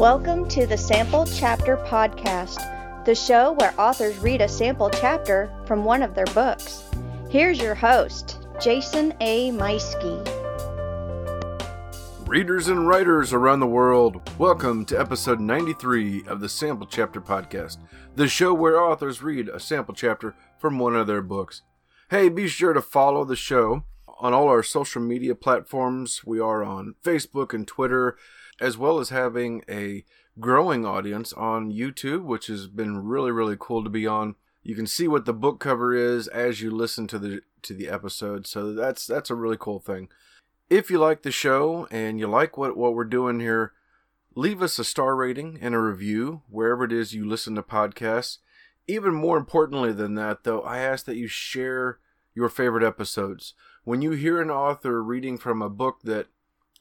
Welcome to the Sample Chapter Podcast, the show where authors read a sample chapter from one of their books. Here's your host, Jason A. Meuschke. Readers and writers around the world, welcome to episode 93 of the Sample Chapter Podcast, the show where authors read a sample chapter from one of their books. Hey, be sure to follow the show on all our social media platforms. We are on Facebook and Twitter as well as having a growing audience on YouTube, which has been really really cool to be on. You can see what the book cover is as you listen to the to the episode, so that's that's a really cool thing. If you like the show and you like what what we're doing here, leave us a star rating and a review wherever it is you listen to podcasts. Even more importantly than that, though, I ask that you share your favorite episodes. When you hear an author reading from a book that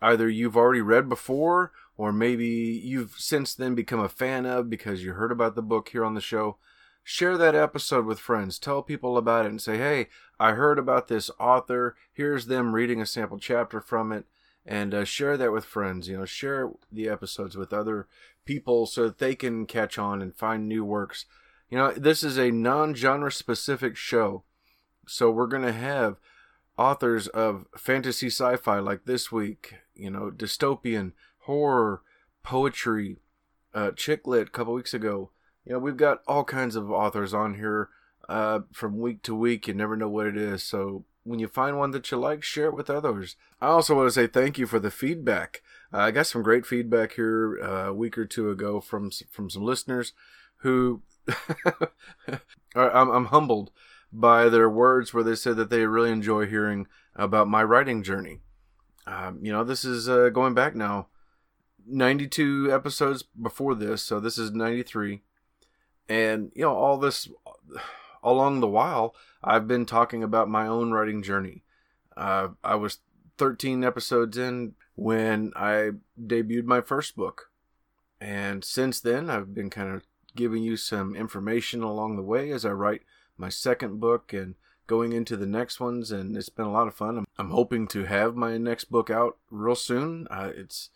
either you've already read before or maybe you've since then become a fan of because you heard about the book here on the show, share that episode with friends. Tell people about it and say, hey, I heard about this author. Here's them reading a sample chapter from it. And uh, share that with friends. You know, share the episodes with other people so that they can catch on and find new works. You know, this is a non genre specific show. So we're going to have authors of fantasy sci fi like this week, you know, dystopian, horror, poetry, uh, chick lit a couple weeks ago. You know, we've got all kinds of authors on here uh, from week to week. You never know what it is. So when you find one that you like, share it with others. I also want to say thank you for the feedback. Uh, I got some great feedback here uh, a week or two ago from from some listeners who I'm, I'm humbled by their words where they said that they really enjoy hearing about my writing journey. Um, you know, this is uh, going back now 92 episodes before this, so this is 93. And, you know, all this along the while, I've been talking about my own writing journey. Uh, I was 13 episodes in when I debuted my first book. And since then, I've been kind of giving you some information along the way as I write my second book and going into the next ones, and it's been a lot of fun. I'm, I'm hoping to have my next book out real soon. Uh, it's,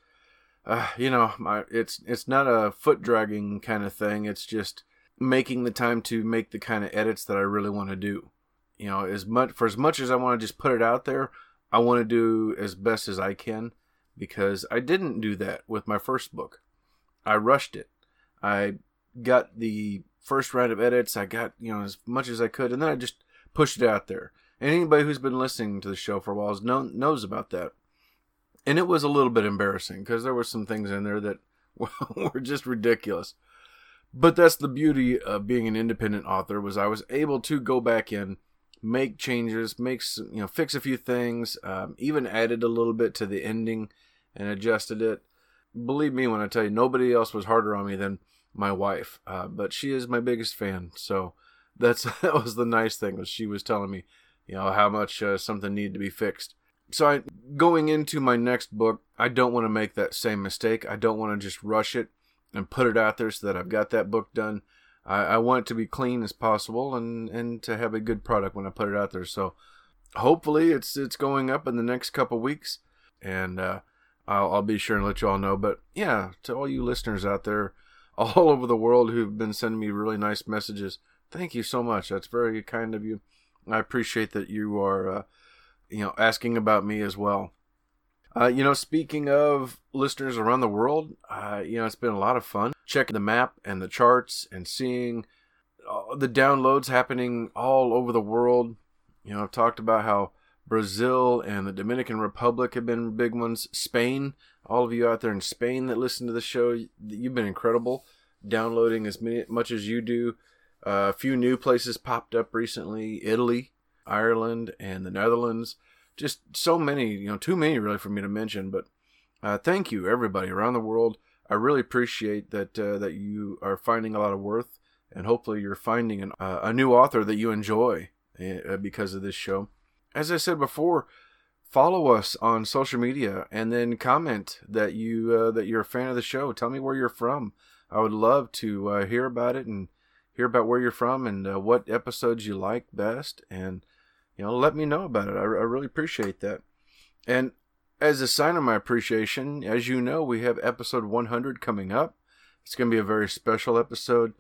uh, you know, my it's it's not a foot dragging kind of thing. It's just making the time to make the kind of edits that I really want to do. You know, as much for as much as I want to just put it out there, I want to do as best as I can because I didn't do that with my first book. I rushed it. I got the first round of edits. I got you know as much as I could, and then I just pushed it out there. And anybody who's been listening to the show for a while know, knows about that. And it was a little bit embarrassing because there were some things in there that were just ridiculous. But that's the beauty of being an independent author was I was able to go back in, make changes, make some, you know fix a few things, um, even added a little bit to the ending and adjusted it. Believe me when I tell you, nobody else was harder on me than my wife, uh, but she is my biggest fan. So that's that was the nice thing was she was telling me, you know, how much uh, something needed to be fixed. So I going into my next book, I don't want to make that same mistake. I don't want to just rush it and put it out there so that I've got that book done. I, I want it to be clean as possible and and to have a good product when I put it out there. So hopefully it's it's going up in the next couple weeks, and uh, I'll, I'll be sure and let you all know. But yeah, to all you listeners out there all over the world who've been sending me really nice messages Thank you so much. That's very kind of you. I appreciate that you are, uh, you know, asking about me as well. Uh, you know, speaking of listeners around the world, uh, you know, it's been a lot of fun checking the map and the charts and seeing the downloads happening all over the world. You know, I've talked about how Brazil and the Dominican Republic have been big ones. Spain, all of you out there in Spain that listen to the show, you've been incredible, downloading as many, much as you do. Uh, a few new places popped up recently Italy, Ireland, and the Netherlands. Just so many, you know, too many really for me to mention. But uh, thank you, everybody around the world. I really appreciate that uh, that you are finding a lot of worth, and hopefully you're finding an, uh, a new author that you enjoy uh, because of this show. As I said before, follow us on social media and then comment that you uh, that you're a fan of the show. Tell me where you're from. I would love to uh, hear about it and hear about where you're from and uh, what episodes you like best, and you know, let me know about it. I, I really appreciate that. And as a sign of my appreciation, as you know, we have episode 100 coming up. It's going to be a very special episode.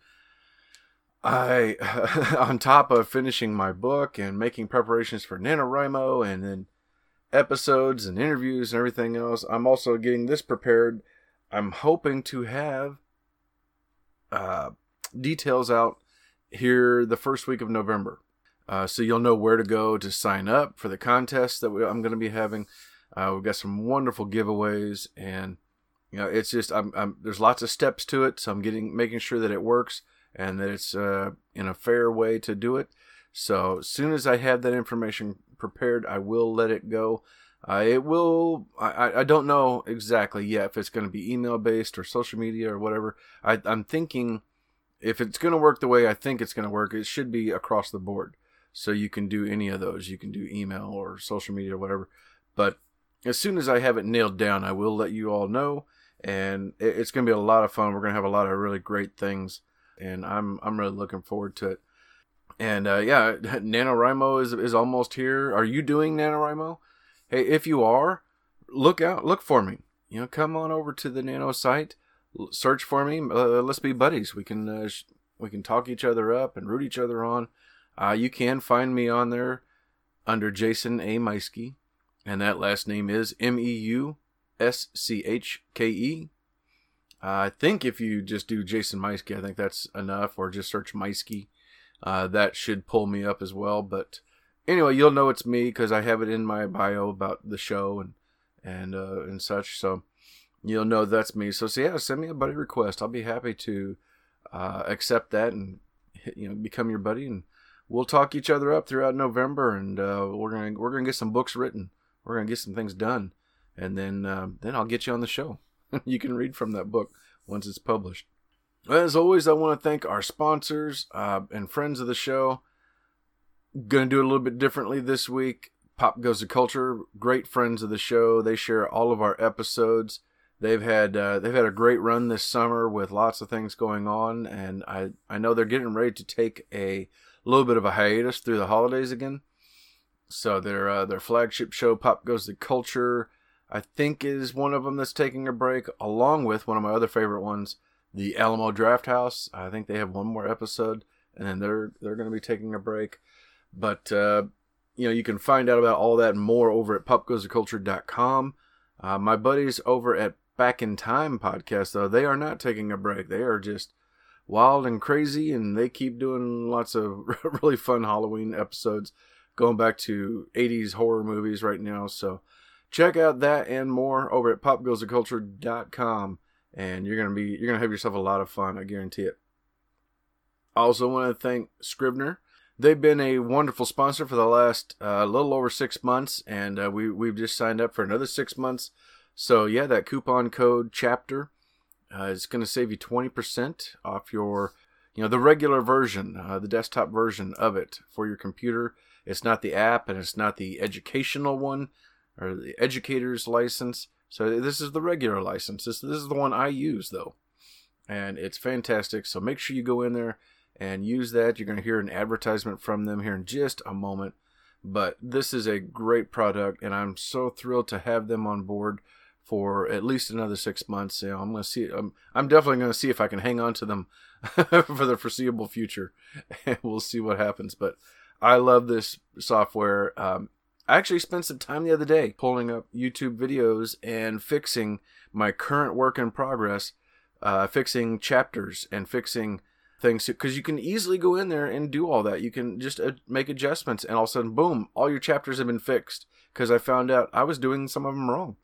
I, on top of finishing my book and making preparations for NaNoWriMo and then episodes and interviews and everything else, I'm also getting this prepared. I'm hoping to have uh, details out here the first week of November. Uh, so you'll know where to go to sign up for the contest that we, I'm going to be having. Uh, we've got some wonderful giveaways, and you know it's just I'm, I'm, there's lots of steps to it. So I'm getting making sure that it works and that it's uh, in a fair way to do it. So as soon as I have that information prepared, I will let it go. Uh, it will. I, I don't know exactly yet if it's going to be email based or social media or whatever. I, I'm thinking if it's going to work the way I think it's going to work, it should be across the board. So you can do any of those. You can do email or social media or whatever. But as soon as I have it nailed down, I will let you all know. And it's going to be a lot of fun. We're going to have a lot of really great things, and I'm I'm really looking forward to it. And uh, yeah, NaNoWriMo is is almost here. Are you doing NaNoWriMo? Hey, if you are, look out, look for me. You know, come on over to the Nano site, search for me. Uh, let's be buddies. We can uh, sh- we can talk each other up and root each other on. Uh, you can find me on there under Jason A. Meuschke, and that last name is M E U S C H K E. I think if you just do Jason Meuschke, I think that's enough, or just search Meuschke. Uh, that should pull me up as well. But anyway, you'll know it's me because I have it in my bio about the show and and uh, and such. So you'll know that's me. So, so yeah, send me a buddy request. I'll be happy to uh, accept that and you know become your buddy and we'll talk each other up throughout November, and uh, we're gonna we're gonna get some books written. We're gonna get some things done, and then uh, then I'll get you on the show. you can read from that book once it's published. As always, I want to thank our sponsors uh, and friends of the show. Gonna do it a little bit differently this week. Pop Goes the Culture, great friends of the show. They share all of our episodes. They've had uh, they've had a great run this summer with lots of things going on, and I I know they're getting ready to take a a little bit of a hiatus through the holidays again. So their uh, their flagship show, Pop Goes the Culture, I think is one of them that's taking a break, along with one of my other favorite ones, the Alamo Drafthouse. I think they have one more episode, and then they're they're going to be taking a break. But uh, you know, you can find out about all that and more over at popgoestheculture.com. Uh, my buddies over at Back in Time podcast, though, they are not taking a break. They are just wild and crazy, and they keep doing lots of really fun Halloween episodes, going back to 80s horror movies right now. So check out that and more over at popgoestheculture.com, and you're gonna be you're gonna have yourself a lot of fun. I guarantee it. I also want to thank Scrivener. They've been a wonderful sponsor for the last uh, little over six months, and uh, we we've just signed up for another six months. So yeah, that coupon code chapter uh, it's going to save you 20% off your, you know, the regular version, uh, the desktop version of it for your computer. It's not the app and it's not the educational one or the educator's license. So this is the regular license. This, this is the one I use though. And it's fantastic. So make sure you go in there and use that. You're going to hear an advertisement from them here in just a moment. But this is a great product and I'm so thrilled to have them on board for at least another six months. You know, I'm going to see. I'm, I'm definitely going to see if I can hang on to them for the foreseeable future, and we'll see what happens. But I love this software. Um, I actually spent some time the other day pulling up YouTube videos and fixing my current work in progress, uh, fixing chapters and fixing things because you can easily go in there and do all that. You can just uh, make adjustments, and all of a sudden, boom, all your chapters have been fixed. Because I found out I was doing some of them wrong.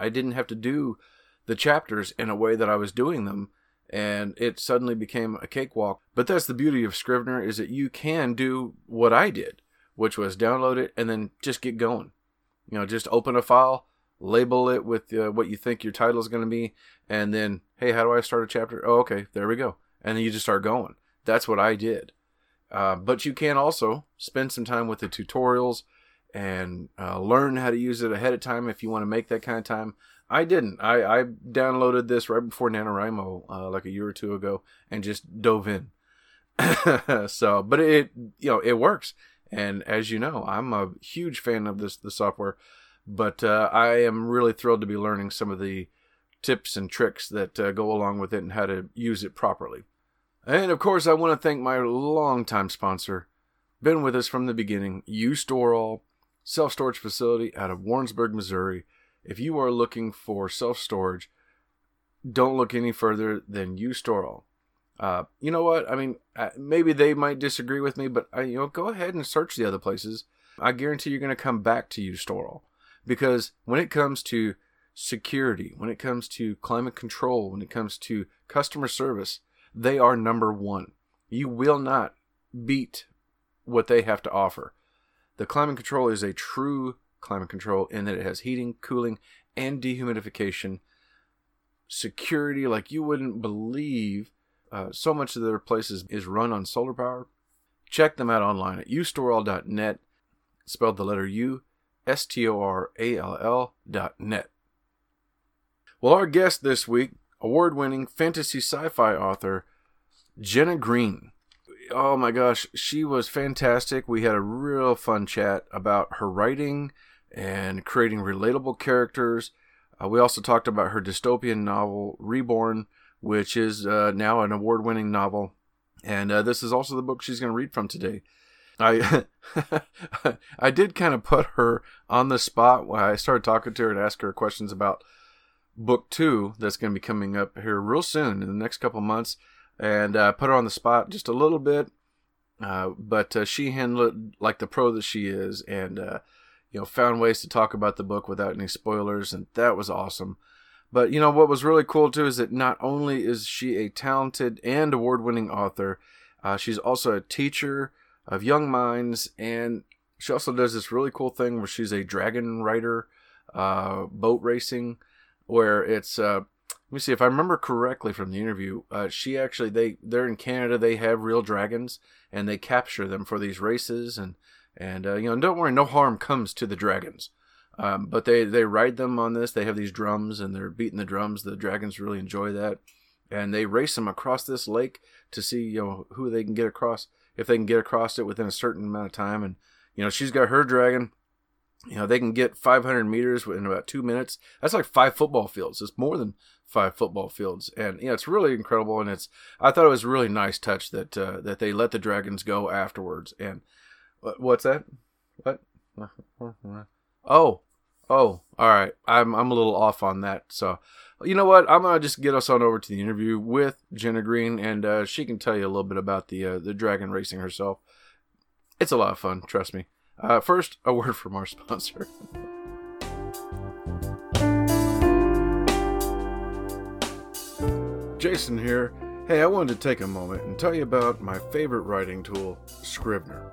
I didn't have to do the chapters in a way that I was doing them and it suddenly became a cakewalk. But that's the beauty of Scrivener is that you can do what I did, which was download it and then just get going. You know, just open a file, label it with uh, what you think your title is going to be, and then, hey, how do I start a chapter? Oh, okay, there we go. And then you just start going. That's what I did. Uh, but you can also spend some time with the tutorials and uh, learn how to use it ahead of time if you want to make that kind of time. I didn't. I, I downloaded this right before NaNoWriMo, uh, like a year or two ago, and just dove in. so, but it you know it works, and as you know, I'm a huge fan of this the software. but uh, I am really thrilled to be learning some of the tips and tricks that uh, go along with it and how to use it properly. And of course, I want to thank my longtime sponsor, been with us from the beginning, U-Stor-All, self storage facility out of Warrensburg, Missouri. If you are looking for self storage, don't look any further than U-Stor uh, you know what? I mean, uh, maybe they might disagree with me, but uh, you know, go ahead and search the other places. I guarantee you're going to come back to U-Stor because when it comes to security, when it comes to climate control, when it comes to customer service, they are number one. You will not beat what they have to offer. The climate control is a true climate control in that it has heating, cooling, and dehumidification. Security like you wouldn't believe uh, so much of their places is run on solar power. Check them out online at ustorall.net, spelled the letter U, S T O R A L L dot net. Well, our guest this week, award winning fantasy sci fi author Jenna Greene. Oh my gosh, she was fantastic. We had a real fun chat about her writing and creating relatable characters. Uh, we also talked about her dystopian novel, Reborn, which is uh, now an award winning novel. And uh, this is also the book she's going to read from today. I I did kind of put her on the spot when I started talking to her and asked her questions about book two that's going to be coming up here real soon in the next couple months, and uh, put her on the spot just a little bit. Uh, but uh, she handled it like the pro that she is, and uh, you know found ways to talk about the book without any spoilers, and that was awesome. But you know what was really cool too is that not only is she a talented and award-winning author, uh, she's also a teacher of young minds, and she also does this really cool thing where she's a dragon rider, uh, boat racing, where it's. Uh, let me see if I remember correctly from the interview. Uh, she actually they they're in Canada. They have real dragons, and they capture them for these races, and and uh, you know don't worry, no harm comes to the dragons. Um, but they they ride them on this. They have these drums and they're beating the drums. The dragons really enjoy that, and they race them across this lake to see you know who they can get across if they can get across it within a certain amount of time. And you know she's got her dragon. You know they can get 500 meters in about two minutes. That's like five football fields. It's more than five football fields, and you know it's really incredible. And it's I thought it was a really nice touch that uh, that they let the dragons go afterwards. And what's that? What? Oh, oh, all right. I'm I'm a little off on that. So, you know what? I'm gonna just get us on over to the interview with Jenna Greene, and uh, she can tell you a little bit about the uh, the dragon racing herself. It's a lot of fun, trust me. Uh, first, a word from our sponsor. Jason here. Hey, I wanted to take a moment and tell you about my favorite writing tool, Scrivener.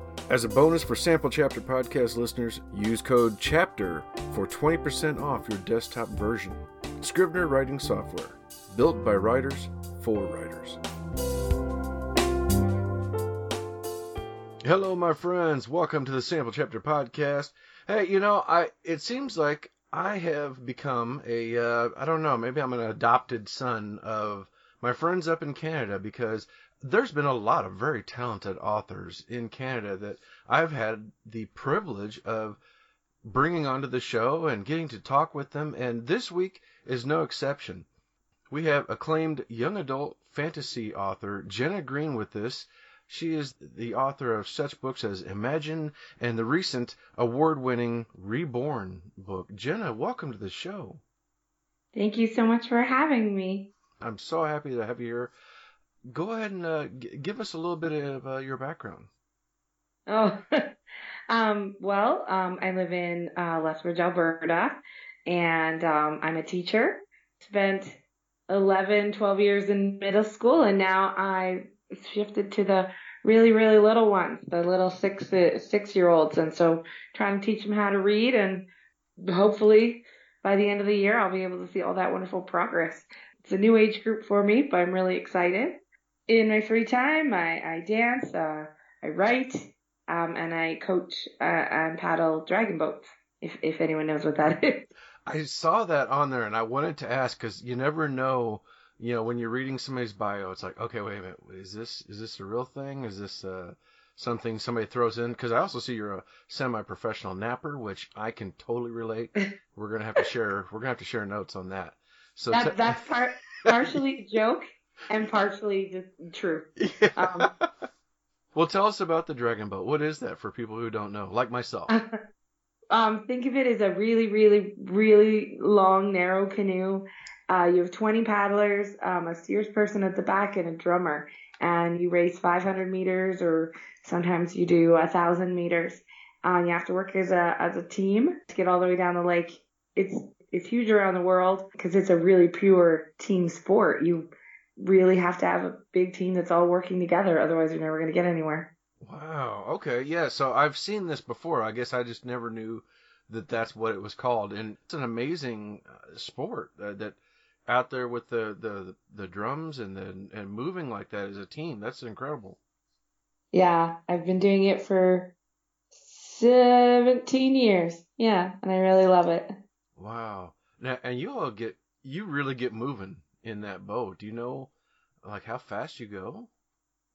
As a bonus for Sample Chapter podcast listeners, use code CHAPTER for 20% off your desktop version. Scrivener writing software, built by writers for writers. Hello, my friends. Welcome to the Sample Chapter podcast. Hey, you know, I it seems like I have become a uh, I don't know, maybe I'm an adopted son of my friends up in Canada because there's been a lot of very talented authors in Canada that I've had the privilege of bringing onto the show and getting to talk with them, and this week is no exception. We have acclaimed young adult fantasy author Jenna Greene with us. She is the author of such books as Imagine and the recent award winning Reborn book. Jenna, welcome to the show. Thank you so much for having me. I'm so happy to have you here go ahead and uh, g- give us a little bit of uh, your background. Oh, um, well, um, I live in uh, Lethbridge, Alberta, and um, I'm a teacher. Spent 11, 12 years in middle school, and now I shifted to the really, really little ones, the little six six year olds, and so trying to teach them how to read and hopefully by the end of the year, I'll be able to see all that wonderful progress. It's a new age group for me, but I'm really excited. In my free time, I, I dance, uh, I write, um, and I coach uh, and paddle dragon boats. If if anyone knows what that is. I saw that on there, and I wanted to ask because you never know. You know, when you're reading somebody's bio, it's like, okay, wait a minute, is this is this a real thing? Is this uh, something somebody throws in? Because I also see you're a semi-professional napper, which I can totally relate. we're gonna have to share. We're gonna have to share notes on that. So that, t- that's part partially a joke and partially just true. Yeah. Um, well, tell us about the dragon boat. What is that for people who don't know, like myself? um, think of it as a really, really, really long, narrow canoe. Uh, you have 20 paddlers, um, a steers person at the back, and a drummer. And you race 500 meters, or sometimes you do a thousand meters. Um, you have to work as a as a team to get all the way down the lake. It's it's huge around the world because it's a really pure team sport. You really have to have a big team that's all working together, otherwise you're never going to get anywhere. Wow. Okay. Yeah. So I've seen this before. I guess I just never knew that that's what it was called, and it's an amazing uh, sport uh, that out there with the, the the drums and the and moving like that as a team. That's incredible. Yeah, I've been doing it for 17 years. Yeah, and I really love it. Wow. Now, and you all get you really get moving in that boat. Do you know like how fast you go?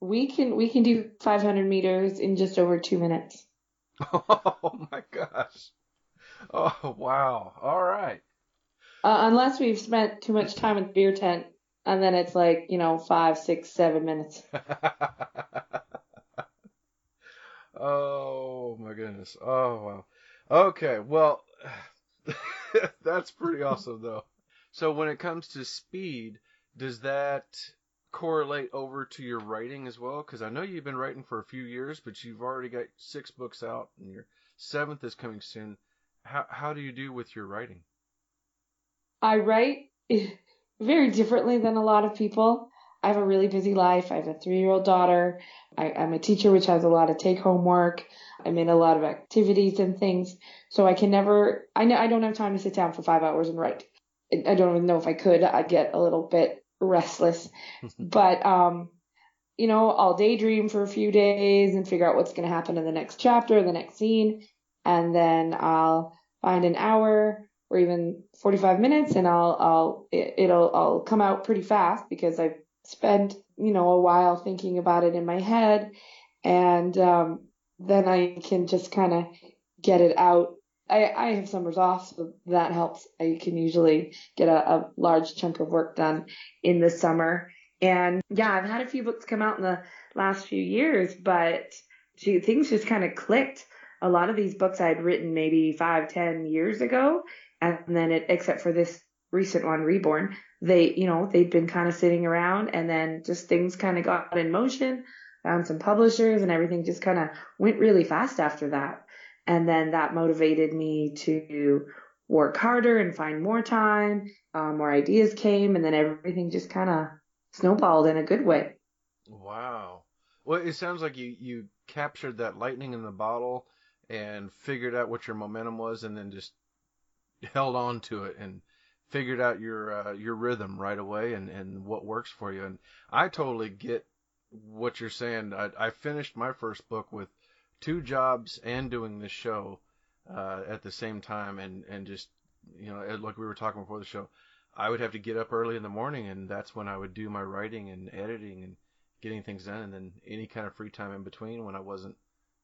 We can we can do 500 meters in just over two minutes. Oh my gosh! Oh wow! All right. Uh, unless we've spent too much time in the beer tent, and then it's like you know five, six, seven minutes. oh my goodness! Oh wow. Okay, well, that's pretty awesome though. So when it comes to speed, does that correlate over to your writing as well? Because I know you've been writing for a few years, but you've already got six books out, and your seventh is coming soon. How how do you do with your writing? I write very differently than a lot of people. I have a really busy life. I have a three year old daughter. I, am a teacher, which has a lot of take home work. I'm in a lot of activities and things. So I can never, I, know, I don't have time to sit down for five hours and write. I don't even know if I could. I'd get a little bit restless. but, um, you know, I'll daydream for a few days and figure out what's going to happen in the next chapter, the next scene. And then I'll find an hour or even 45 minutes and I'll, I'll, it, will I'll come out pretty fast because I've spent, you know, a while thinking about it in my head. And, um, then I can just kind of get it out I, I have summers off, so that helps. I can usually get a, a large chunk of work done in the summer. And yeah, I've had a few books come out in the last few years, but gee, things just kind of clicked. A lot of these books I'd written maybe five, ten years ago, and then it, except for this recent one, Reborn, they, you know, they'd been kind of sitting around, and then just things kind of got in motion. Found some publishers, and everything just kind of went really fast after that. And then that motivated me to work harder and find more time. Um, more ideas came, and then everything just kind of snowballed in a good way. Wow. Well, it sounds like you you captured that lightning in the bottle and figured out what your momentum was, and then just held on to it and figured out your uh, your rhythm right away and and what works for you. And I totally get what you're saying. I, I finished my first book with two jobs and doing this show uh, at the same time, and and just you know, like we were talking before the show, I would have to get up early in the morning, and that's when I would do my writing and editing and getting things done, and then any kind of free time in between when I wasn't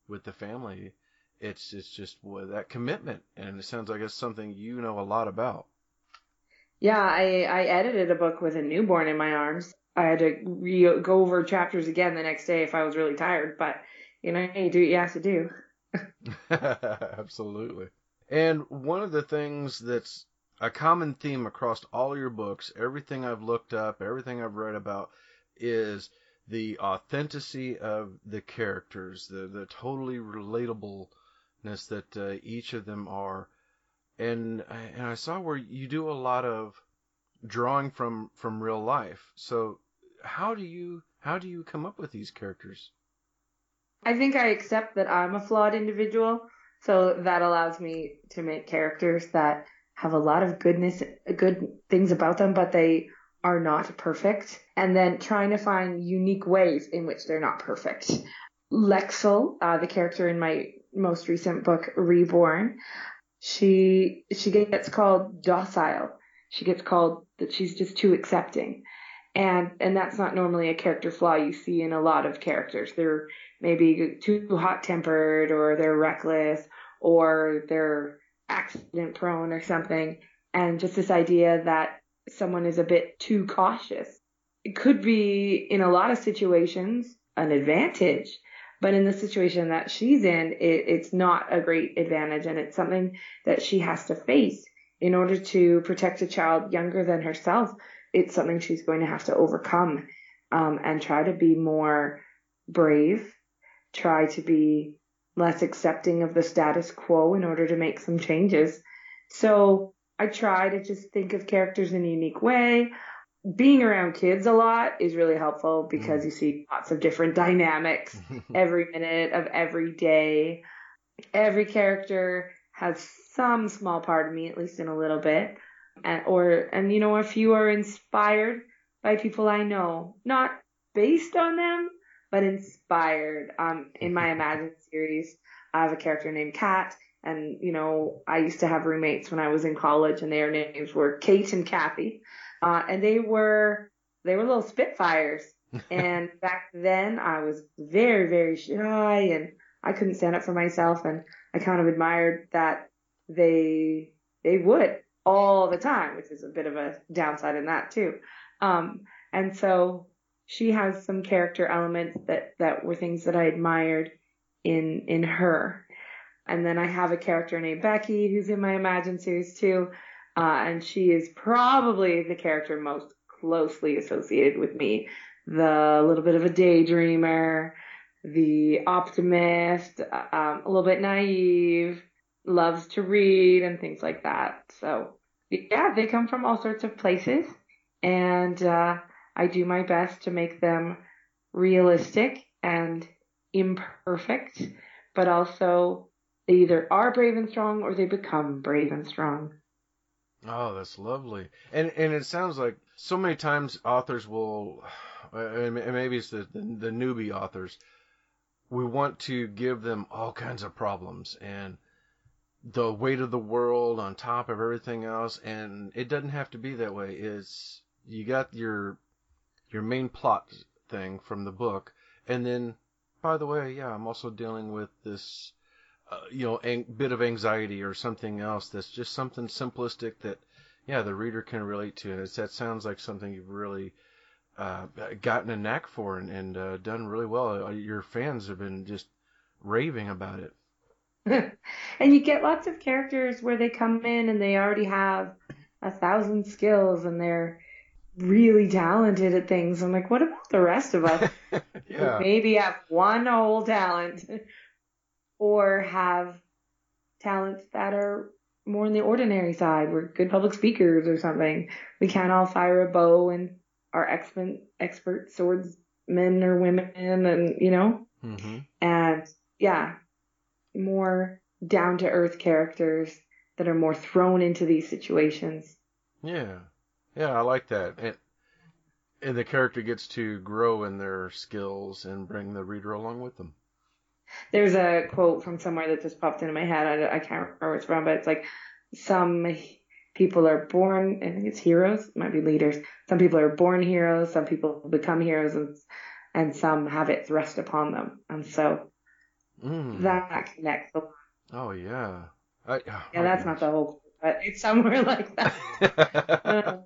with the family. It's it's just well, that commitment, and it sounds like it's something you know a lot about. Yeah, I I edited a book with a newborn in my arms. I had to re- go over chapters again the next day if I was really tired, but you know, you do what you have to do. Absolutely. And one of the things that's a common theme across all your books, everything I've looked up, everything I've read about, is the authenticity of the characters, the the totally relatableness that uh, each of them are. And and I saw where you do a lot of drawing from from real life. So how do you how do you come up with these characters? I think I accept that I'm a flawed individual, so that allows me to make characters that have a lot of goodness, good things about them, but they are not perfect. And then trying to find unique ways in which they're not perfect. Lexel, uh, the character in my most recent book, Reborn, she she gets called docile. She gets called that she's just too accepting. And and that's not normally a character flaw you see in a lot of characters. They're maybe too hot tempered or they're reckless or they're accident prone or something. And just this idea that someone is a bit too cautious. It could be in a lot of situations an advantage but in the situation that she's in, it, it's not a great advantage and it's something that she has to face in order to protect a child younger than herself. It's something she's going to have to overcome um, and try to be more brave, try to be less accepting of the status quo in order to make some changes. So I try to just think of characters in a unique way being around kids a lot is really helpful because mm. you see lots of different dynamics every minute of every day. Every character has some small part of me, at least in a little bit. And, or, and you know, a few are inspired by people I know, not based on them, but inspired. Um, in my Imagine series, I have a character named Kat, and you know, I used to have roommates when I was in college, and their names were Kate and Kathy. Uh, and they were, they were little spitfires. and back then I was very, very shy and I couldn't stand up for myself. And I kind of admired that they, they would all the time, which is a bit of a downside in that too. Um, and so she has some character elements that, that were things that I admired in, in her. And then I have a character named Becky who's in my Imagine series too, uh, and she is probably the character most closely associated with me. The little bit of a daydreamer, the optimist, um, a little bit naive, loves to read and things like that. So yeah, they come from all sorts of places and, uh, I do my best to make them realistic and imperfect, but also they either are brave and strong or they become brave and strong. Oh, that's lovely. And and it sounds like so many times authors will, and maybe it's the, the, newbie authors, we want to give them all kinds of problems and the weight of the world on top of everything else, and it doesn't have to be that way. It's you got your your main plot thing from the book, and then by the way, yeah, I'm also dealing with this uh, you know, a bit of anxiety or something else that's just something simplistic that, yeah, the reader can relate to. And that sounds like something you've really uh, gotten a knack for and, and uh, done really well. Uh, your fans have been just raving about it. and you get lots of characters where they come in and they already have a thousand skills and they're really talented at things. I'm like, what about the rest of us? yeah. Maybe have one whole talent or have talents that are more on the ordinary side. We're good public speakers or something. We can't all fire a bow and are expert, expert swordsmen or women and, you know, mm-hmm. and yeah, more down to earth characters that are more thrown into these situations. Yeah. Yeah, I like that. And, and the character gets to grow in their skills and bring the reader along with them. There's a quote from somewhere that just popped into my head. I, I can't remember where it's from, but it's like some people are born, I think it's heroes, might be leaders. Some people are born heroes, some people become heroes, and, and some have it thrust upon them. And so mm. that connects. Oh, yeah. I, oh, yeah, that's not the whole, but it's somewhere like that.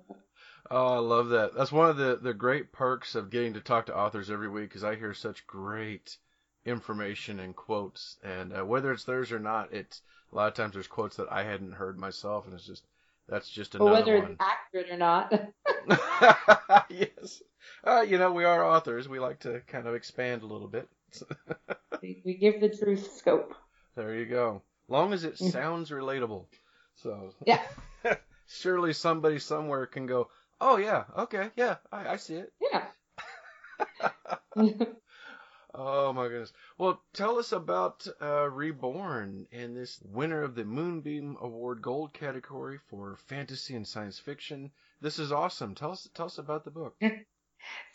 oh, I love that. That's one of the, the great perks of getting to talk to authors every week because I hear such great information and quotes, and uh, whether it's theirs or not, it's a lot of times there's quotes that I hadn't heard myself, and it's just that's just another well, whether one. it's accurate or not. yes, uh, you know we are authors. We like to kind of expand a little bit. we give the truth scope. There you go. Long as it mm. sounds relatable. So yeah. surely somebody somewhere can go, oh yeah, okay, yeah, I, I see it. Yeah. Oh my goodness. Well, tell us about uh, Reborn and this winner of the Moonbeam Award Gold category for fantasy and science fiction. This is awesome. Tell us tell us about the book.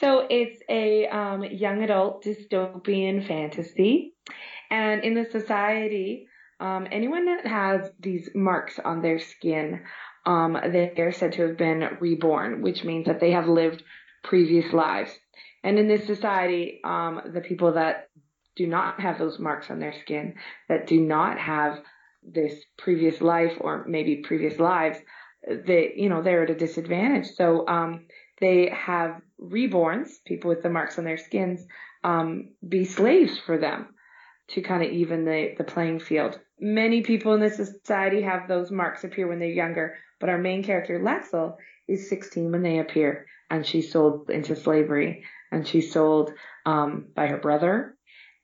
so it's a um, young adult dystopian fantasy, and in the society, um, anyone that has these marks on their skin, um, they are said to have been reborn, which means that they have lived previous lives. And in this society, um, the people that do not have those marks on their skin, that do not have this previous life or maybe previous lives, they, you know, they're at a disadvantage. So, um, they have reborns, people with the marks on their skins, um, be slaves for them to kind of even the, the playing field. Many people in this society have those marks appear when they're younger, but our main character, Lexel, is 16 when they appear, and she's sold into slavery and she's sold um, by her brother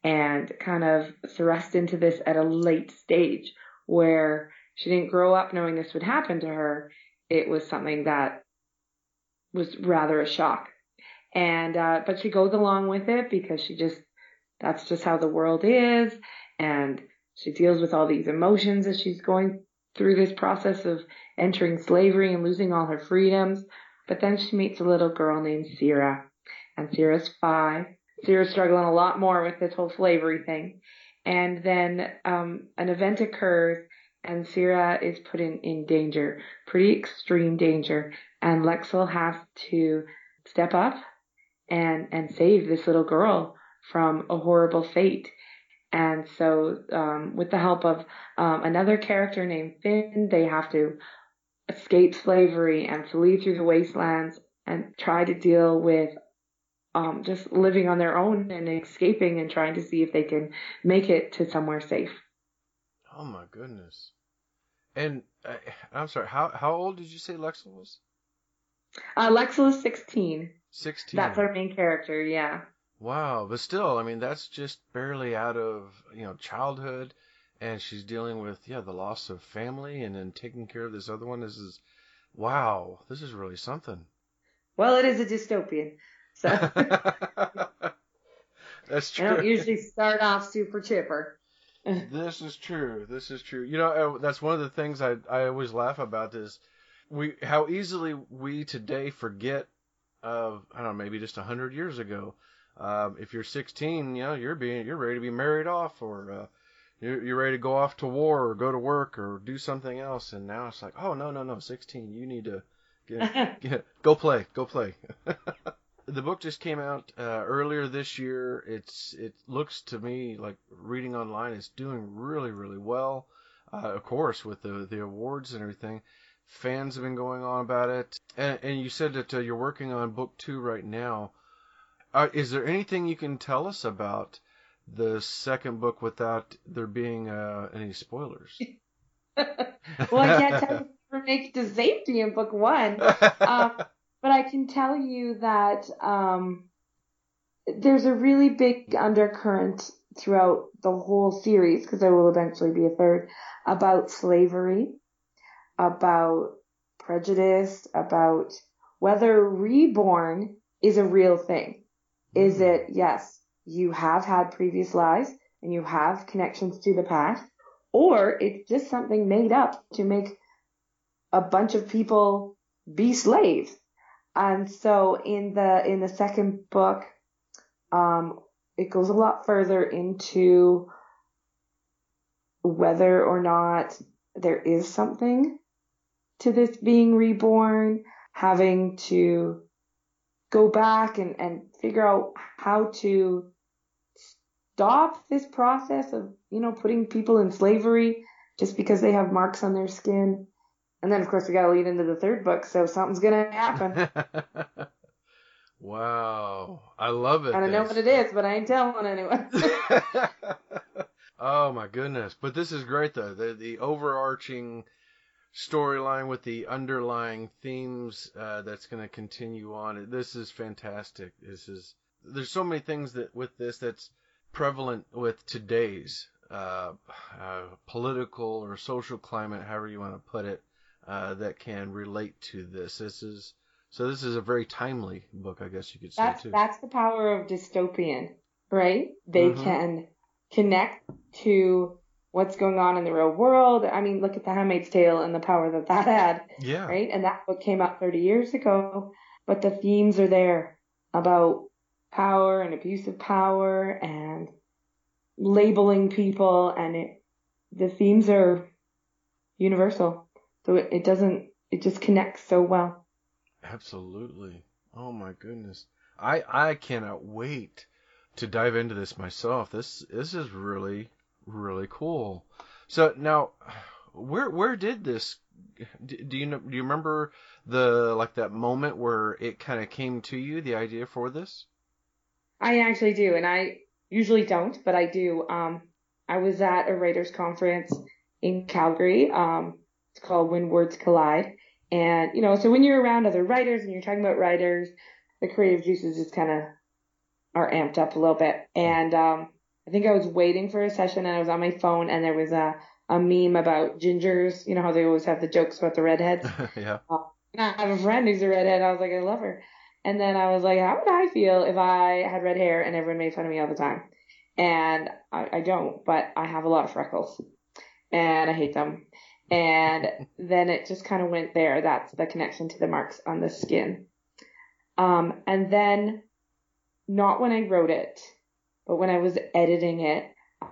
and kind of thrust into this at a late stage where she didn't grow up knowing this would happen to her. It was something that was rather a shock. And, uh, but she goes along with it because she just, that's just how the world is. And she deals with all these emotions as she's going through this process of entering slavery and losing all her freedoms. But then she meets a little girl named Syrah and Syrah's five. Syrah's struggling a lot more with this whole slavery thing. And then um, an event occurs and Syrah is put in, in danger, pretty extreme danger. And Lexel has to step up and, and save this little girl from a horrible fate. And so, um, with the help of um, another character named Finn, they have to escape slavery and flee through the wastelands and try to deal with um, just living on their own and escaping and trying to see if they can make it to somewhere safe. Oh my goodness! And uh, I'm sorry, how how old did you say Lexel was? Uh, Lexel is 16. 16. That's our main character, yeah. Wow, but still, I mean, that's just barely out of you know childhood, and she's dealing with yeah the loss of family, and then taking care of this other one. This is, wow, this is really something. Well, it is a dystopian. So that's true. I don't usually start off super chipper. this is true. This is true. You know, uh, that's one of the things I I always laugh about is we how easily we today forget of I don't know maybe just a hundred years ago. Um, if you're 16, you know you're being you're ready to be married off or uh, you're, you're ready to go off to war or go to work or do something else, and now it's like oh no no no 16 you need to get, get go play go play. the book just came out uh, earlier this year. It's it looks to me like reading online is doing really really well. Uh, of course, with the the awards and everything, fans have been going on about it. And, and you said that uh, you're working on book two right now. Uh, is there anything you can tell us about the second book without there being uh, any spoilers? well, I can't tell you for make to safety in book one. Um, but I can tell you that um, there's a really big undercurrent throughout the whole series, because there will eventually be a third, about slavery, about prejudice, about whether reborn is a real thing. Is it, yes, you have had previous lives and you have connections to the past, or it's just something made up to make a bunch of people be slaves. And so in the in the second book, um, it goes a lot further into whether or not there is something to this being reborn, having to go back and, and figure out how to stop this process of, you know, putting people in slavery just because they have marks on their skin. And then, of course, we got to lead into the third book, so something's going to happen. wow. I love it. I don't know what it is, but I ain't telling anyone. oh, my goodness. But this is great, though. The, the overarching storyline with the underlying themes uh, that's going to continue on. This is fantastic. This is there's so many things that with this that's prevalent with today's uh, uh, political or social climate, however you want to put it uh, that can relate to this. This is so. This is a very timely book, I guess you could say that's, too. That's the power of dystopian. right? They Mhm. can connect to what's going on in the real world. I mean, look at The Handmaid's Tale and the power that that had, Yeah. right? And that book came out 30 years ago, but the themes are there about power and abuse of power and labeling people, and it the themes are universal. So it, it doesn't, it just connects so well. Absolutely. Oh my goodness. I I cannot wait to dive into this myself. This this is really really cool. So now where where did this do you know do you remember the like that moment where it kind of came to you the idea for this? I actually do, and I usually don't, but I do. Um, I was at a writers conference in Calgary. Um, it's called When Words Collide, and you know, so when you're around other writers and you're talking about writers, the creative juices just kind of are amped up a little bit. And um, I think I was waiting for a session, and I was on my phone, and there was a a meme about gingers. You know how they always have the jokes about the redheads. yeah. And I have a friend who's a redhead. I was like, I love her. And then I was like, how would I feel if I had red hair and everyone made fun of me all the time? And I, I don't, but I have a lot of freckles and I hate them. And then it just kind of went there. That's the connection to the marks on the skin. Um, and then not when I wrote it, but when I was editing it,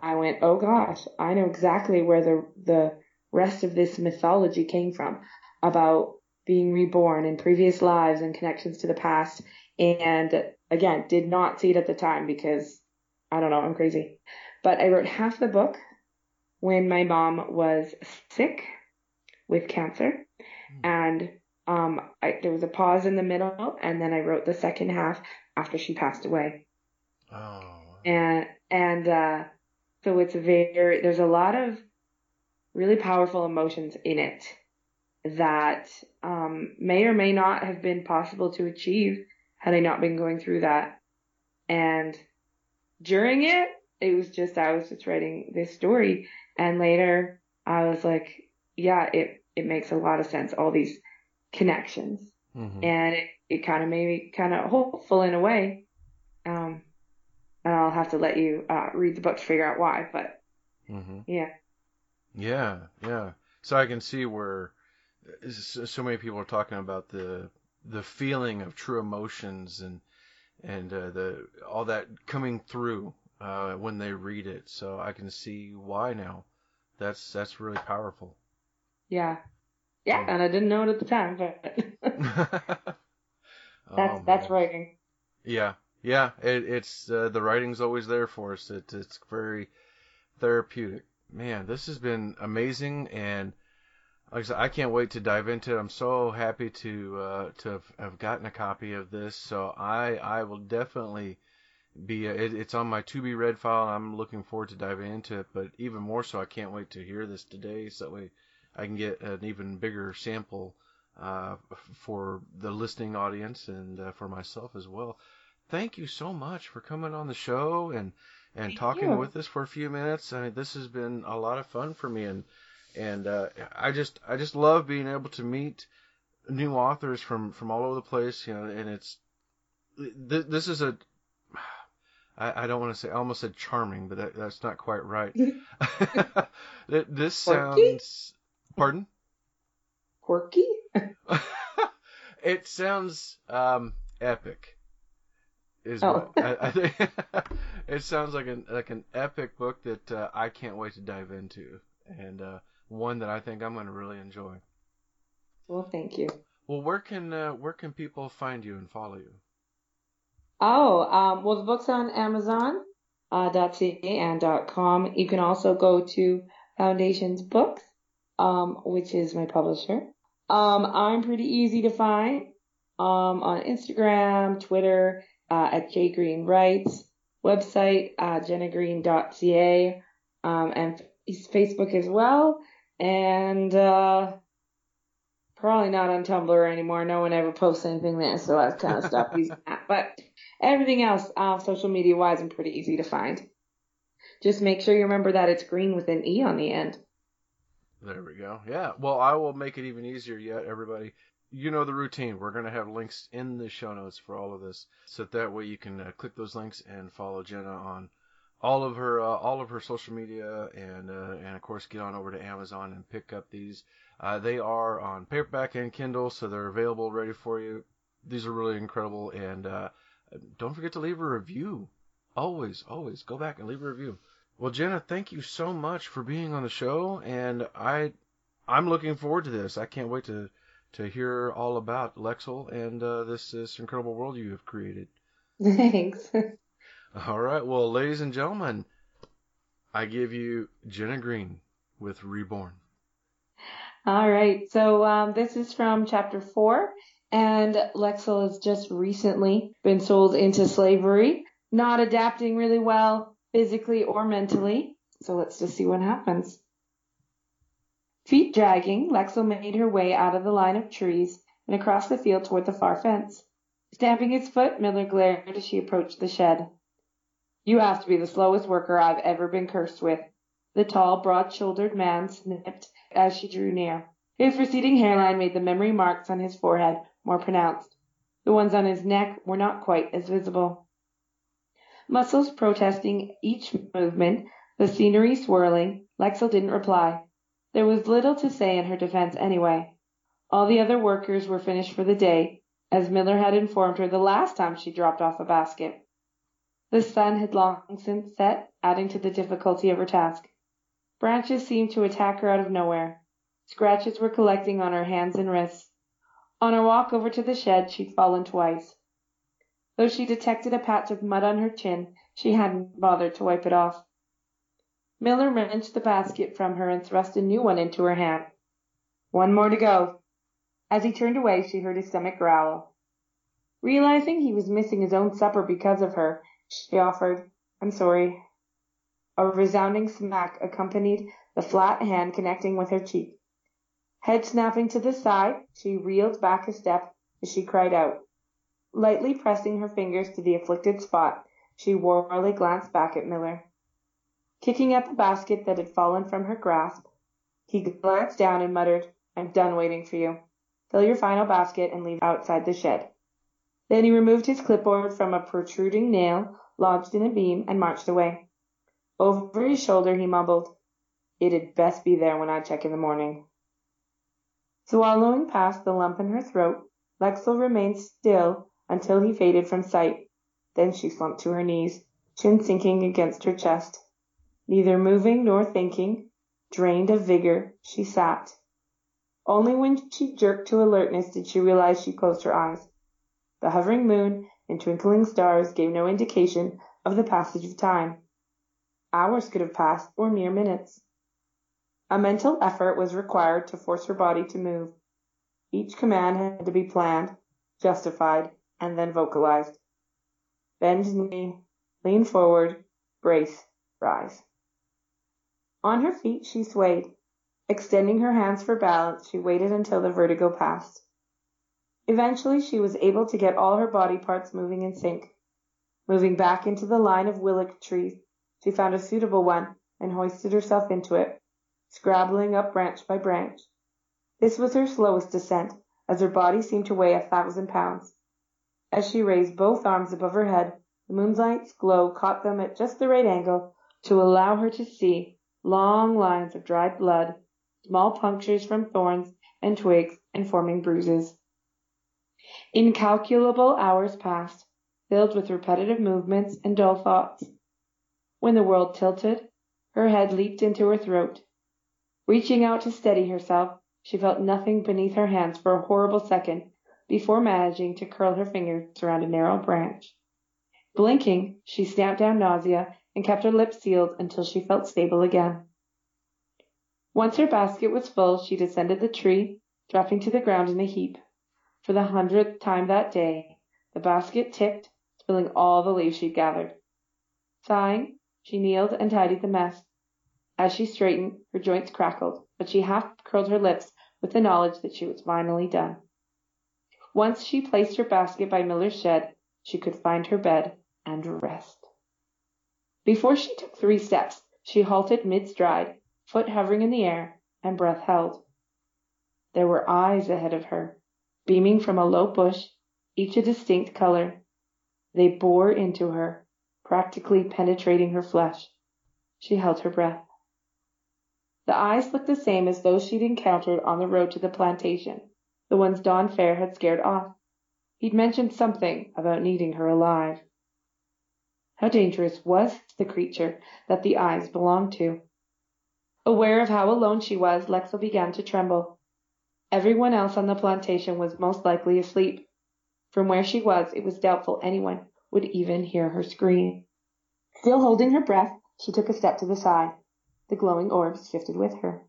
I went, oh gosh, I know exactly where the, the rest of this mythology came from about being reborn in previous lives and connections to the past. And again, did not see it at the time because I don't know, I'm crazy. But I wrote half the book when my mom was sick with cancer. And um, I, there was a pause in the middle, and then I wrote the second half after she passed away. Oh. And and uh, so it's very there's a lot of really powerful emotions in it that um, may or may not have been possible to achieve had I not been going through that. And during it, it was just I was just writing this story, and later I was like, yeah, it it makes a lot of sense. All these connections, Mhm. and it, it kind of made me kind of hopeful in a way. I'll have to let you uh, read the book to figure out why. But Mhm. yeah, Yeah, yeah. So I can see where uh, so many people are talking about the the feeling of true emotions and and uh, the all that coming through uh, when they read it. So I can see why now. That's that's really powerful. yeah, yeah. And I didn't know it at the time, but that's Oh, that's writing. Yeah, yeah. It, it's uh, the writing's always there for us. It, it's very therapeutic. Man, this has been amazing, and like I said, I can't wait to dive into it. I'm so happy to uh, to have, gotten a copy of this. So I I will definitely be. It, it's on my to be read file, and I'm looking forward to diving into it. But even more so, I can't wait to hear this today, so that way I can get an even bigger sample uh, for the listening audience and uh, for myself as well. Thank you so much for coming on the show and and Thank talking you. with us for a few minutes. I mean, this has been a lot of fun for me, and and uh, I just I just love being able to meet new authors from from all over the place. You know, and it's th- this is a I, I don't want to say I almost said charming, but that, that's not quite right. Th- this Quirky? sounds pardon. Quirky. it sounds um, epic. Is Oh. what I, I think. it sounds like an like an epic book that uh, I can't wait to dive into, and uh, one that I think I'm going to really enjoy. Well, thank you. Well, where can uh, where can people find you and follow you? Oh, um, well, the book's on Amazon, uh, .ca and .com. You can also go to Foundations Books, um, which is my publisher. Um, I'm pretty easy to find, um, on Instagram, Twitter, uh, at J Greene Writes, website, uh, jennagreene.ca, um, and f- Facebook as well. And, uh, probably not on Tumblr anymore. No one ever posts anything there, so I've kind of stopped using that. But everything else, uh, social media wise, I'm pretty easy to find. Just make sure you remember that it's green with an E on the end. There we go. Yeah. Well, I will make it even easier yet, everybody. You know the routine. We're going to have links in the show notes for all of this, so that, way you can uh, click those links and follow Jenna on all of her uh, all of her social media, and uh, and of course get on over to Amazon and pick up these. Uh, they are on paperback and Kindle, so they're available, ready for you. These are really incredible, and uh, don't forget to leave a review. Always, always go back and leave a review. Well, Jenna, thank you so much for being on the show, and I I'm looking forward to this. I can't wait to to hear all about Lexel and uh, this this incredible world you have created. Thanks. all right, well, ladies and gentlemen, I give you Jenna Greene with Reborn. All right, so um, this is from chapter four, and Lexel has just recently been sold into slavery, not adapting really well physically or mentally. So let's just see what happens. Feet dragging, Lexil made her way out of the line of trees and across the field toward the far fence. Stamping his foot, Miller glared as she approached the shed. You have to be the slowest worker I've ever been cursed with. The tall, broad-shouldered man sniffed as she drew near. His receding hairline made the memory marks on his forehead more pronounced. The ones on his neck were not quite as visible. Muscles protesting each movement, the scenery swirling, Lexil didn't reply. There was little to say in her defense anyway. All the other workers were finished for the day, as Miller had informed her the last time she dropped off a basket. The sun had long since set, adding to the difficulty of her task. Branches seemed to attack her out of nowhere. Scratches were collecting on her hands and wrists. On her walk over to the shed she'd fallen twice. Though she detected a patch of mud on her chin, she hadn't bothered to wipe it off. Miller wrenched the basket from her and thrust a new one into her hand. One more to go. As he turned away, she heard his stomach growl. Realizing he was missing his own supper because of her, she offered, I'm sorry. A resounding smack accompanied the flat hand connecting with her cheek. Head snapping to the side, she reeled back a step as she cried out. Lightly pressing her fingers to the afflicted spot, she warily glanced back at Miller. Kicking at the basket that had fallen from her grasp, he glanced down and muttered, I'm done waiting for you. Fill your final basket and leave outside the shed. Then he removed his clipboard from a protruding nail lodged in a beam and marched away. Over his shoulder he mumbled, It'd best be there when I check in the morning. Swallowing past the lump in her throat, Lexel remained still until he faded from sight. Then she slumped to her knees, chin sinking against her chest. Neither moving nor thinking, drained of vigor, she sat. Only when she jerked to alertness did she realize she closed her eyes. The hovering moon and twinkling stars gave no indication of the passage of time. Hours could have passed, or mere minutes. A mental effort was required to force her body to move. Each command had to be planned, justified, and then vocalized. Bend knee, lean forward, brace, rise. On her feet she swayed. Extending her hands for balance, she waited until the vertigo passed. Eventually she was able to get all her body parts moving in sync. Moving back into the line of willow trees, she found a suitable one and hoisted herself into it, scrabbling up branch by branch. This was her slowest descent, as her body seemed to weigh a thousand pounds. As she raised both arms above her head, the moonlight's glow caught them at just the right angle to allow her to see long lines of dried blood, small punctures from thorns and twigs and forming bruises. Incalculable hours passed, filled with repetitive movements and dull thoughts. When the world tilted, her head leaped into her throat. Reaching out to steady herself, she felt nothing beneath her hands for a horrible second before managing to curl her fingers around a narrow branch. Blinking, she stamped down nausea and kept her lips sealed until she felt stable again. Once her basket was full, she descended the tree, dropping to the ground in a heap. For the hundredth time that day, the basket tipped, spilling all the leaves she'd gathered. Sighing, she kneeled and tidied the mess. As she straightened, her joints crackled, but she half curled her lips with the knowledge that she was finally done. Once she placed her basket by Miller's shed, she could find her bed and rest. Before she took three steps, she halted mid-stride, foot hovering in the air, and breath held. There were eyes ahead of her, beaming from a low bush, each a distinct color. They bore into her, practically penetrating her flesh. She held her breath. The eyes looked the same as those she'd encountered on the road to the plantation, the ones Don Fair had scared off. He'd mentioned something about needing her alive. How dangerous was the creature that the eyes belonged to? Aware of how alone she was, Lexel began to tremble. Everyone else on the plantation was most likely asleep. From where she was, it was doubtful anyone would even hear her scream. Still holding her breath, she took a step to the side. The glowing orbs shifted with her.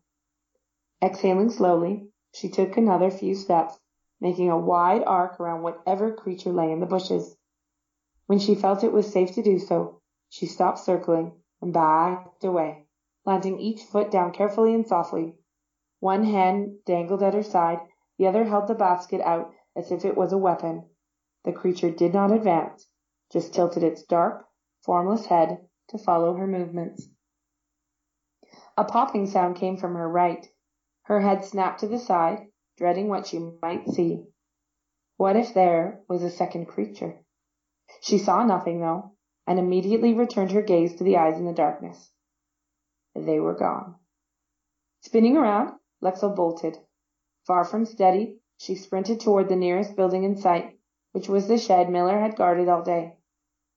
Exhaling slowly, she took another few steps, making a wide arc around whatever creature lay in the bushes. When she felt it was safe to do so, she stopped circling and backed away, planting each foot down carefully and softly. One hand dangled at her side, the other held the basket out as if it was a weapon. The creature did not advance, just tilted its dark, formless head to follow her movements. A popping sound came from her right. Her head snapped to the side, dreading what she might see. What if there was a second creature? She saw nothing, though, and immediately returned her gaze to the eyes in the darkness. They were gone. Spinning around, Lexel bolted. Far from steady, she sprinted toward the nearest building in sight, which was the shed Miller had guarded all day.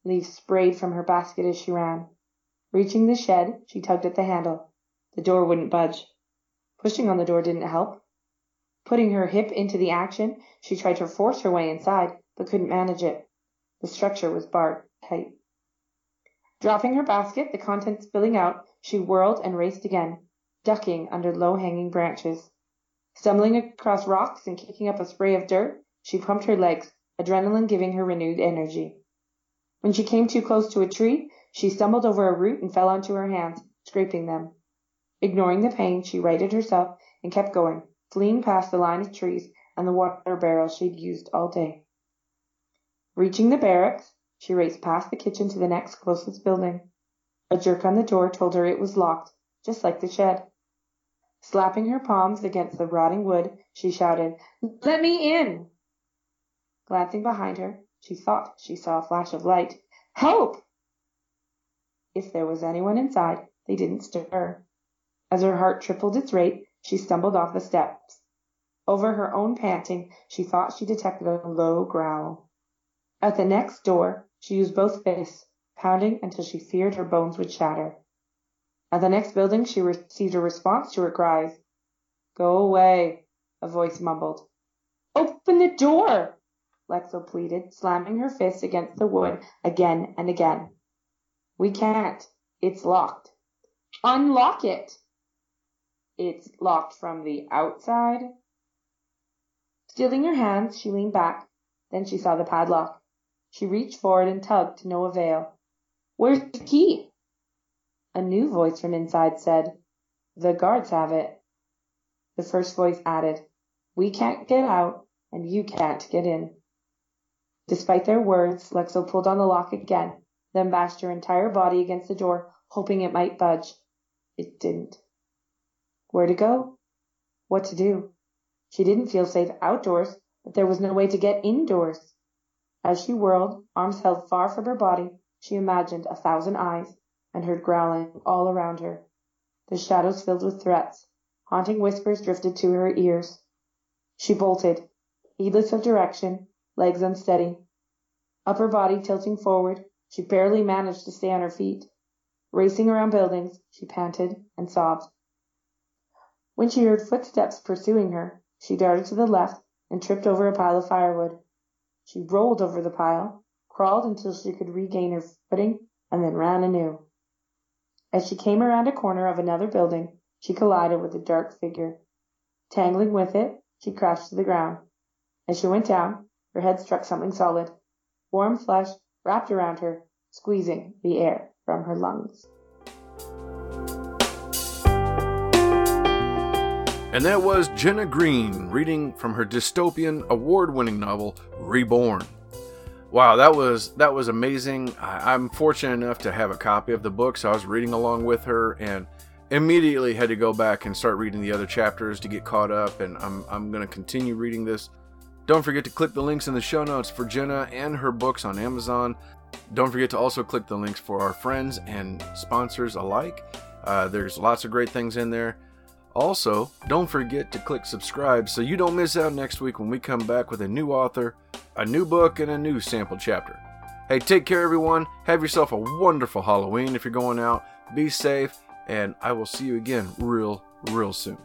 Leaves sprayed from her basket as she ran. Reaching the shed, she tugged at the handle. The door wouldn't budge. Pushing on the door didn't help. Putting her hip into the action, she tried to force her way inside, but couldn't manage it. The structure was barred tight. Dropping her basket, the contents spilling out, she whirled and raced again, ducking under low-hanging branches. Stumbling across rocks and kicking up a spray of dirt, she pumped her legs, adrenaline giving her renewed energy. When she came too close to a tree, she stumbled over a root and fell onto her hands, scraping them. Ignoring the pain, she righted herself and kept going, fleeing past the line of trees and the water barrel she'd used all day. Reaching the barracks, she raced past the kitchen to the next closest building. A jerk on the door told her it was locked, just like the shed. Slapping her palms against the rotting wood, she shouted, Let me in! Glancing behind her, she thought she saw a flash of light. Help! If there was anyone inside, they didn't stir. As her heart tripled its rate, she stumbled off the steps. Over her own panting, she thought she detected a low growl. At the next door, she used both fists, pounding until she feared her bones would shatter. At the next building, she received a response to her cries. Go away, a voice mumbled. Open the door, Lexel pleaded, slamming her fist against the wood again and again. We can't. It's locked. Unlock it. It's locked from the outside. Steeling her hands, she leaned back. Then she saw the padlock. She reached forward and tugged to no avail. Where's the key? A new voice from inside said, The guards have it. The first voice added, We can't get out, and you can't get in. Despite their words, Lexel pulled on the lock again, then bashed her entire body against the door, hoping it might budge. It didn't. Where to go? What to do? She didn't feel safe outdoors, but there was no way to get indoors. As she whirled, arms held far from her body, she imagined a thousand eyes, and heard growling all around her. The shadows filled with threats. Haunting whispers drifted to her ears. She bolted, heedless of direction, legs unsteady. Upper body tilting forward, she barely managed to stay on her feet. Racing around buildings, she panted and sobbed. When she heard footsteps pursuing her, she darted to the left and tripped over a pile of firewood. She rolled over the pile, crawled until she could regain her footing, and then ran anew. As she came around a corner of another building, she collided with a dark figure. Tangling with it, she crashed to the ground. As she went down, her head struck something solid. Warm flesh wrapped around her, squeezing the air from her lungs. And that was Jenna Greene reading from her dystopian award-winning novel Reborn. Wow, that was that was amazing. I, I'm fortunate enough to have a copy of the book, so I was reading along with her and immediately had to go back and start reading the other chapters to get caught up and I'm I'm going to continue reading this Don't forget to click the links in the show notes for Jenna and her books on Amazon. Don't forget to also click the links for our friends and sponsors alike. Uh, there's lots of great things in there. Also, don't forget to click subscribe so you don't miss out next week when we come back with a new author, a new book, and a new sample chapter. Hey, take care, everyone. Have yourself a wonderful Halloween if you're going out. Be safe, and I will see you again real, real soon.